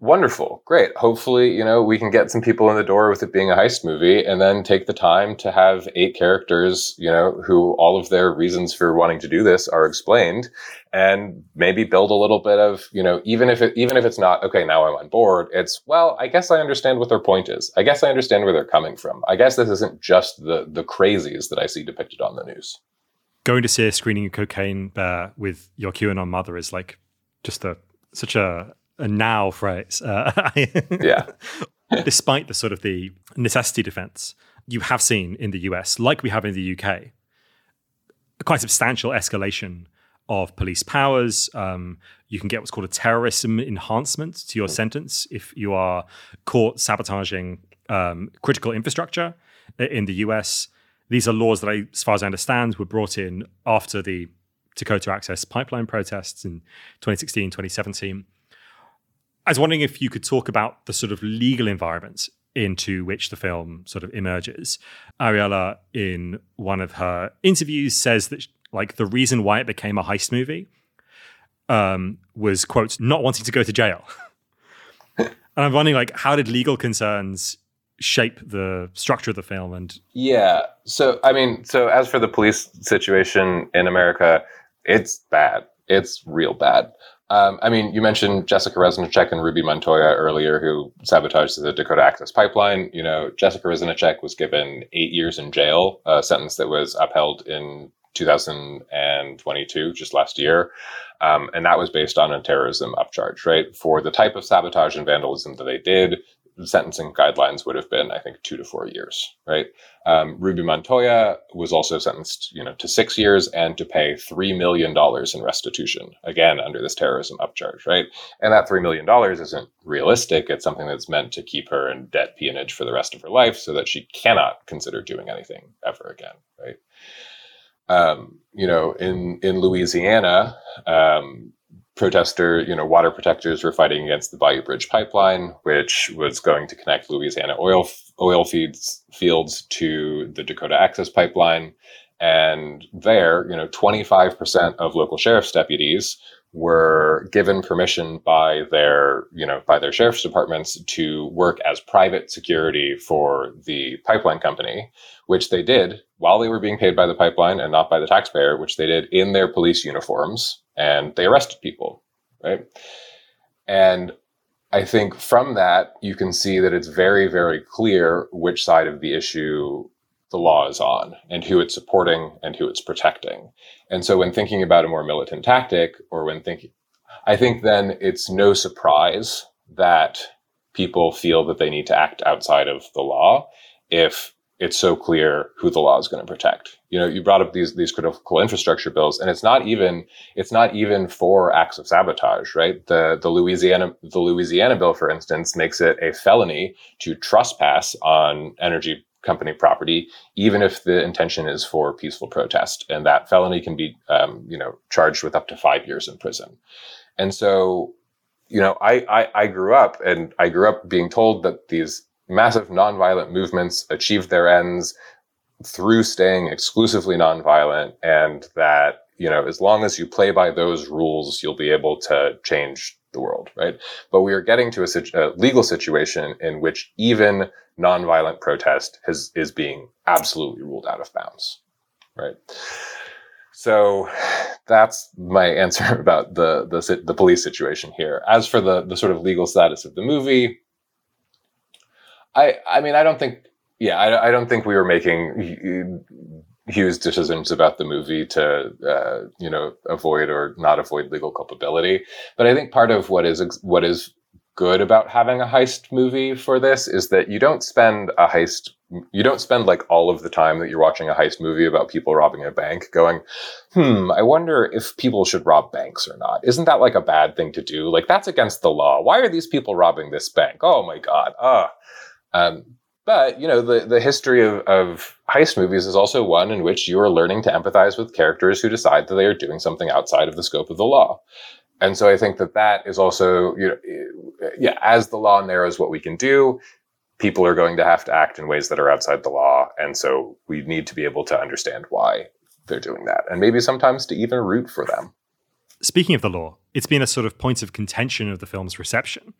wonderful. Great. Hopefully you know we can get some people in the door with it being a heist movie and then take the time to have eight characters you know who all of their reasons for wanting to do this are explained and maybe build a little bit of you know even if it even if it's not okay now i'm on board it's well i guess i understand what their point is. I guess i understand where they're coming from. I guess this isn't just the the crazies that i see depicted on the news. Going to see a screening of cocaine bear with your qanon mother is like just a such a a now phrase. Uh, [LAUGHS] yeah. Despite the sort of the necessity defense, you have seen in the US, like we have in the UK, a quite substantial escalation of police powers. Um, you can get what's called a terrorism enhancement to your sentence if you are caught sabotaging um, critical infrastructure in the US. These are laws that, I, as far as I understand, were brought in after the Dakota Access Pipeline protests in 2016, 2017 I was wondering if you could talk about the sort of legal environment into which the film sort of emerges. Ariela, in one of her interviews, says that like the reason why it became a heist movie um, was quote not wanting to go to jail. [LAUGHS] and I'm wondering like how did legal concerns shape the structure of the film and Yeah. So, I mean, so as for the police situation in America, it's bad. It's real bad. Um, I mean, you mentioned Jessica Reznicek and Ruby Montoya earlier, who sabotaged the Dakota Access Pipeline. You know, Jessica Reznicek was given eight years in jail, a sentence that was upheld in 2022, just last year. Um, and that was based on a terrorism upcharge, right? For the type of sabotage and vandalism that they did, sentencing guidelines would have been, I think, two to four years, right? Um, Ruby Montoya was also sentenced, you know, to six years and to pay three million dollars in restitution, again under this terrorism upcharge, right? And that three million dollars isn't realistic. It's something that's meant to keep her in debt peonage for the rest of her life, so that she cannot consider doing anything ever again, right? Um, you know, in in Louisiana, um, protester, you know, water protectors were fighting against the Bayou Bridge pipeline, which was going to connect Louisiana oil oil feeds fields to the Dakota Access Pipeline. And there, you know, 25% of local sheriff's deputies were given permission by their, you know, by their sheriff's departments to work as private security for the pipeline company, which they did while they were being paid by the pipeline and not by the taxpayer, which they did in their police uniforms, and they arrested people, right? And I think from that, you can see that it's very, very clear which side of the issue the law is on and who it's supporting and who it's protecting. And so when thinking about a more militant tactic or when thinking, I think then it's no surprise that people feel that they need to act outside of the law if it's so clear who the law is going to protect. You know, you brought up these these critical infrastructure bills, and it's not even it's not even for acts of sabotage, right? The the Louisiana the Louisiana bill, for instance, makes it a felony to trespass on energy company property, even if the intention is for peaceful protest, and that felony can be um, you know charged with up to five years in prison. And so, you know, I, I I grew up and I grew up being told that these massive nonviolent movements achieved their ends through staying exclusively nonviolent and that you know as long as you play by those rules you'll be able to change the world right? But we are getting to a, a legal situation in which even nonviolent protest has, is being absolutely ruled out of bounds right? So that's my [LAUGHS] answer about the, the the police situation here. As for the the sort of legal status of the movie I I mean I don't think yeah I, I don't think we were making huge decisions about the movie to uh, you know avoid or not avoid legal culpability. But I think part of what is what is good about having a heist movie for this is that you don't spend a heist you don't spend like all of the time that you're watching a heist movie about people robbing a bank going hmm i wonder if people should rob banks or not. Isn't that like a bad thing to do? Like that's against the law. Why are these people robbing this bank? Oh my god ah. Um, but you know, the the history of, of heist movies is also one in which you are learning to empathize with characters who decide that they are doing something outside of the scope of the law. And so I think that that is also, you know, eh, yeah, as the law narrows what we can do, people are going to have to act in ways that are outside the law. And so we need to be able to understand why they're doing that and maybe sometimes to even root for them. Speaking of the law, it's been a sort of point of contention of the film's reception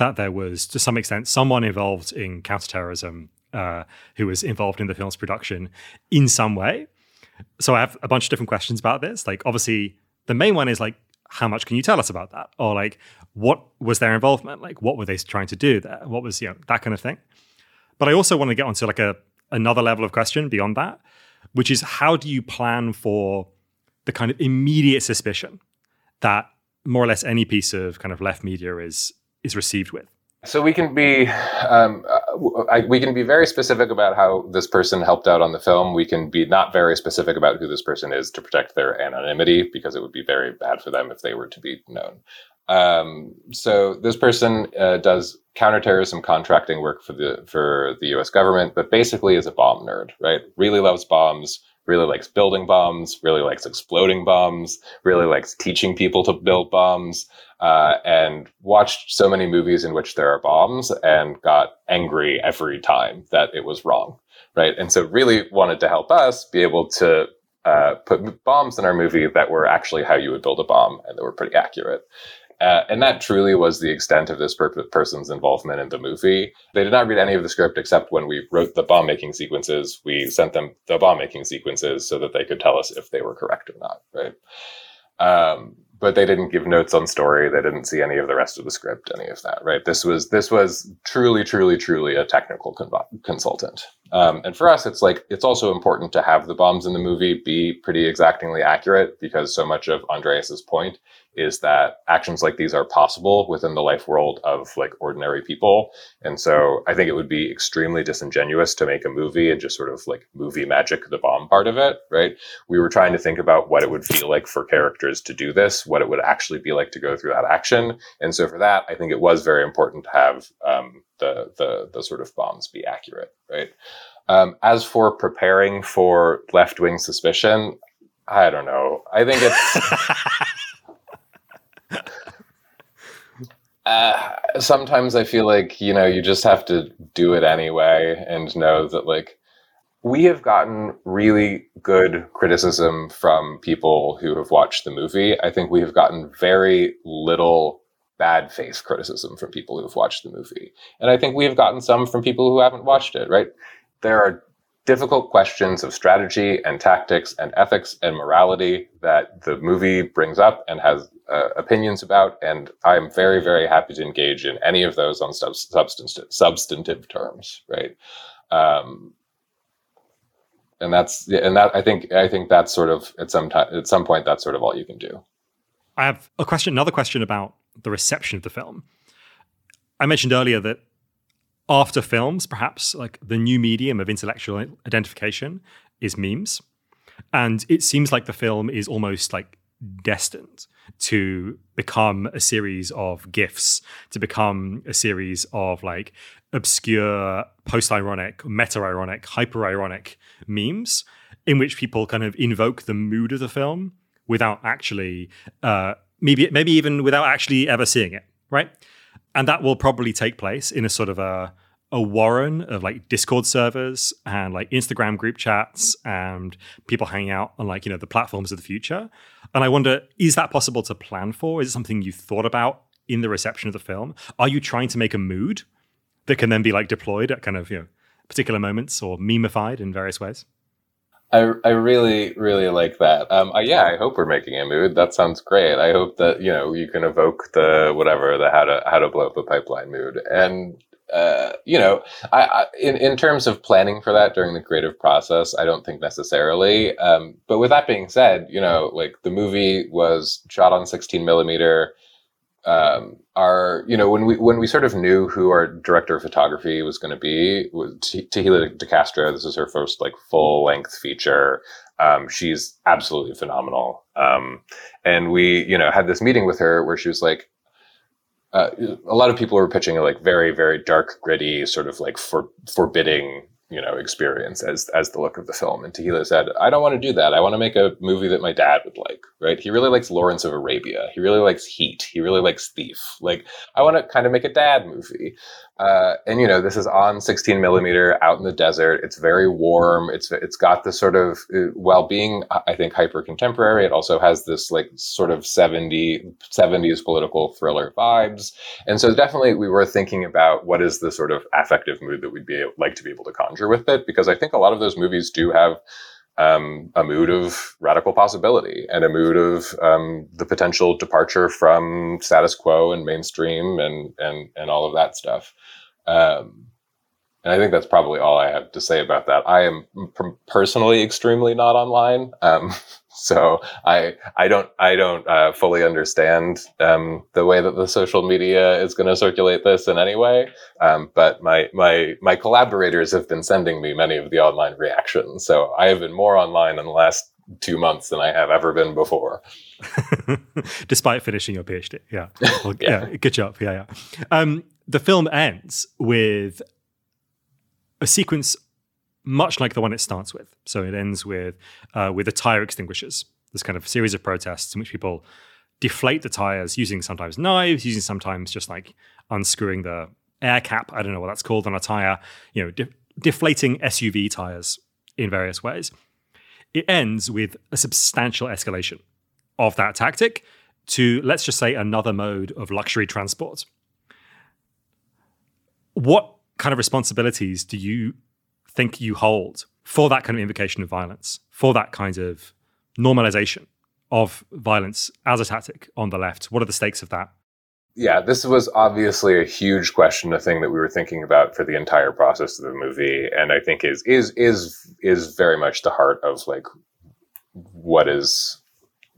that there was, to some extent, someone involved in counterterrorism uh, who was involved in the film's production in some way. So I have a bunch of different questions about this. Like, obviously, the main one is like, how much can you tell us about that? Or like, what was their involvement? Like, what were they trying to do there? What was you know that kind of thing? But I also want to get onto like a another level of question beyond that, which is how do you plan for the kind of immediate suspicion that more or less any piece of kind of left media is is received with? So we can be um, I, we can be very specific about how this person helped out on the film. We can be not very specific about who this person is to protect their anonymity because it would be very bad for them if they were to be known. Um, so this person uh, does counterterrorism contracting work for the for the U.S. government, but basically is a bomb nerd, right? Really loves bombs, really likes building bombs, really likes exploding bombs, really likes teaching people to build bombs, uh, and watched so many movies in which there are bombs and got angry every time that it was wrong, right? And so really wanted to help us be able to uh, put bombs in our movie that were actually how you would build a bomb and that were pretty accurate. Uh, and that truly was the extent of this per- person's involvement in the movie. They did not read any of the script except when we wrote the bomb making sequences. We sent them the bomb making sequences so that they could tell us if they were correct or not, right? Um, but they didn't give notes on story. They didn't see any of the rest of the script, any of that, right? This was this was truly, truly, truly a technical con- consultant. Um, and for us, it's like it's also important to have the bombs in the movie be pretty exactingly accurate because so much of Andreas's point is that actions like these are possible within the life world of like ordinary people. And so I think it would be extremely disingenuous to make a movie and just sort of like movie magic the bomb part of it, right? We were trying to think about what it would feel like for characters to do this, what it would actually be like to go through that action. And so for that, I think it was very important to have um, the, the, the sort of bombs be accurate, right? Um, as for preparing for left wing suspicion, I don't know. I think it's. [LAUGHS] Uh, sometimes I feel like, you know, you just have to do it anyway and know that, like, we have gotten really good criticism from people who have watched the movie. I think we have gotten very little bad faith criticism from people who have watched the movie. And I think we have gotten some from people who haven't watched it, right? There are difficult questions of strategy and tactics and ethics and morality that the movie brings up and has uh, opinions about, and I'm very, very happy to engage in any of those on sub- substantive substantive terms, right? Um, and that's and that I think I think that's sort of at some time at some point that's sort of all you can do. I have a question, another question about the reception of the film. I mentioned earlier that after films, perhaps like the new medium of intellectual identification is memes. And it seems like the film is almost like destined to become a series of gifs, to become a series of like obscure, post ironic, meta ironic, hyper ironic memes in which people kind of invoke the mood of the film without actually, uh, maybe, maybe even without actually ever seeing it, right? And that will probably take place in a sort of a a warren of like Discord servers and like Instagram group chats and people hanging out on like, you know, the platforms of the future. And I wonder, is that possible to plan for? Is it something you thought about in the reception of the film? Are you trying to make a mood that can then be like deployed at kind of, you know, particular moments or memeified in various ways? I, I really really like that. Um, uh, yeah, I hope we're making a mood. That sounds great. I hope that you know you can evoke the whatever the how to how to blow up a pipeline mood. And uh, you know, I, I, in in terms of planning for that during the creative process, I don't think necessarily. Um, but with that being said, you know, like the movie was shot on 16 millimeter. Um, our, you know, when we when we sort of knew who our director of photography was going to be, Tehillah de Castro. This is her first like full length feature. Um, she's absolutely phenomenal. Um, and we, you know, had this meeting with her where she was like, uh, a lot of people were pitching a like very very dark gritty sort of like for, forbidding you know experience as as the look of the film. And Tehillah said I don't want to do that. I want to make a movie that my dad would like right? He really likes Lawrence of Arabia. He really likes Heat. He really likes Thief. Like I want to kind of make a dad movie uh, and you know this is on 16 millimeter out in the desert. It's very warm. It's it's got this sort of uh, while being i think hyper contemporary it also has this like sort of 70 70s political thriller vibes. And so definitely we were thinking about what is the sort of affective mood that we'd be like to be able to conjure with it because i think a lot of those movies do have um, a mood of radical possibility and a mood of um, the potential departure from status quo and mainstream and and and all of that stuff. Um, and I think that's probably all I have to say about that. I am personally extremely not online, um, [LAUGHS] so I I don't I don't uh, fully understand um, the way that the social media is going to circulate this in any way. Um, but my my my collaborators have been sending me many of the online reactions, so I have been more online in the last two months than I have ever been before. [LAUGHS] Despite finishing your PhD, yeah, [LAUGHS] well, yeah. yeah, good job, yeah, yeah. Um, the film ends with a sequence much like the one it starts with. So it ends with uh, with the tire extinguishers. This kind of series of protests in which people deflate the tires using sometimes knives, using sometimes just like unscrewing the air cap. I don't know what that's called on a tire. You know, de- deflating SUV tires in various ways. It ends with a substantial escalation of that tactic to let's just say another mode of luxury transport. What kind of responsibilities do you think you hold for that kind of invocation of violence, for that kind of normalization of violence as a tactic on the left? What are the stakes of that? Yeah, this was obviously a huge question, a thing that we were thinking about for the entire process of the movie, and I think is is is is very much the heart of like what is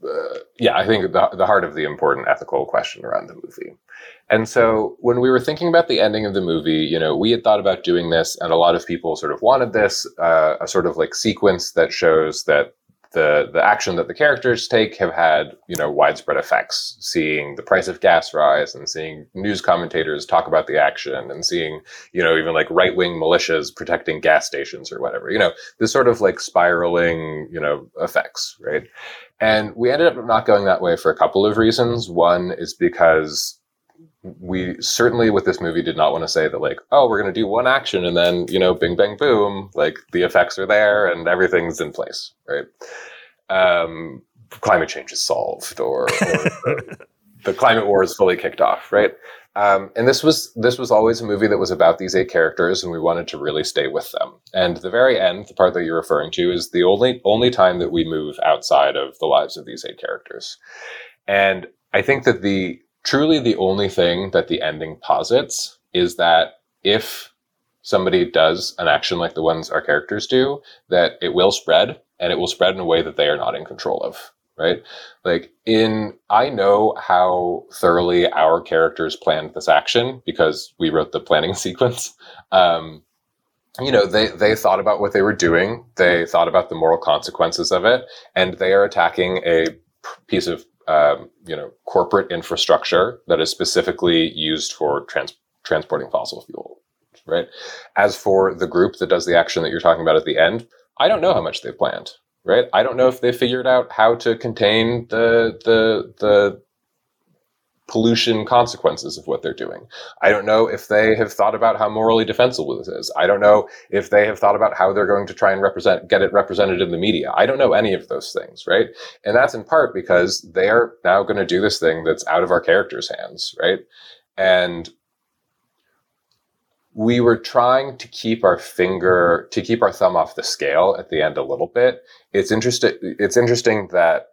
uh, yeah, I think the, the heart of the important ethical question around the movie. And so when we were thinking about the ending of the movie, you know, we had thought about doing this, and a lot of people sort of wanted this, uh, a sort of like sequence that shows that the the action that the characters take have had you know widespread effects. Seeing the price of gas rise, and seeing news commentators talk about the action, and seeing you know even like right wing militias protecting gas stations or whatever. You know, this sort of like spiraling you know effects, right? And we ended up not going that way for a couple of reasons. One is because we certainly with this movie did not want to say that like oh we're going to do one action and then you know bing bang boom like the effects are there and everything's in place right? Um, climate change is solved or, or the, [LAUGHS] the, climate war is fully kicked off right? Um, and this was this was always a movie that was about these eight characters and we wanted to really stay with them. And the very end the part that you're referring to is the only only time that we move outside of the lives of these eight characters. And i think that the truly the only thing that the ending posits is that if somebody does an action like the ones our characters do, that it will spread and it will spread in a way that they are not in control of. Right? Like in, I know how thoroughly our characters planned this action because we wrote the planning [LAUGHS] sequence. Um, you know, they, they thought about what they were doing. They thought about the moral consequences of it and they are attacking a piece of um, you know corporate infrastructure that is specifically used for trans- transporting fossil fuel right? As for the group that does the action that you're talking about at the end i don't know how much they've planned right? I don't know if they figured out how to contain the the the pollution consequences of what they're doing. I don't know if they have thought about how morally defensible this is. I don't know if they have thought about how they're going to try and represent get it represented in the media. I don't know any of those things, right? And that's in part because they are now going to do this thing that's out of our characters' hands, right? And we were trying to keep our finger to keep our thumb off the scale at the end a little bit. It's interesting it's interesting that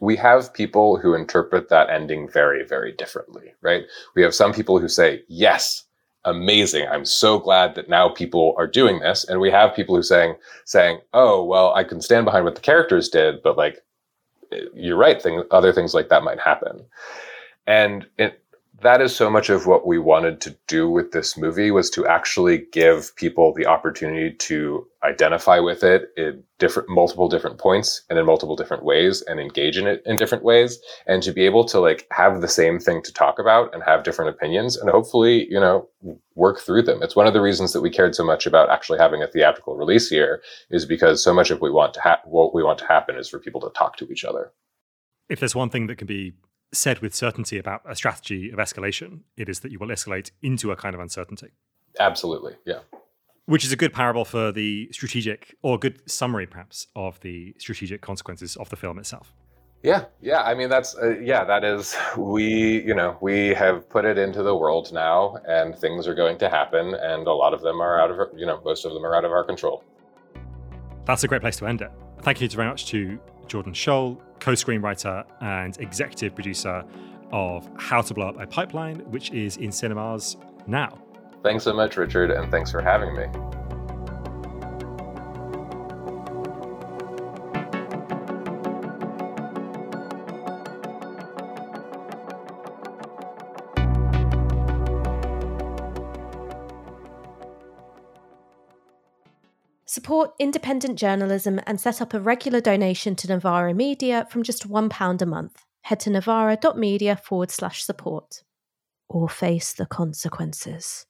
we have people who interpret that ending very, very differently, right? We have some people who say, yes, amazing. I'm so glad that now people are doing this. And we have people who saying, saying, oh, well, I can stand behind what the characters did, but like, you're right. Thing, other things like that might happen. And it, that is so much of what we wanted to do with this movie was to actually give people the opportunity to identify with it in different multiple different points and in multiple different ways and engage in it in different ways and to be able to like have the same thing to talk about and have different opinions and hopefully you know work through them it's one of the reasons that we cared so much about actually having a theatrical release here is because so much of what we want to ha- what we want to happen is for people to talk to each other if there's one thing that can be said with certainty about a strategy of escalation, it is that you will escalate into a kind of uncertainty. Absolutely, yeah. Which is a good parable for the strategic, or a good summary perhaps, of the strategic consequences of the film itself. Yeah, yeah. I mean, that's uh, yeah. That is we. You know, we have put it into the world now, and things are going to happen, and a lot of them are out of you know, most of them are out of our control. That's a great place to end it. Thank you very much to Jordan Sjol, co screenwriter and executive producer of How to Blow Up a Pipeline, which is in cinemas now. Thanks so much, Richard, and thanks for having me. Support independent journalism and set up a regular donation to Novara Media from just £1 a month. Head to novara.media forward slash support. or face the consequences.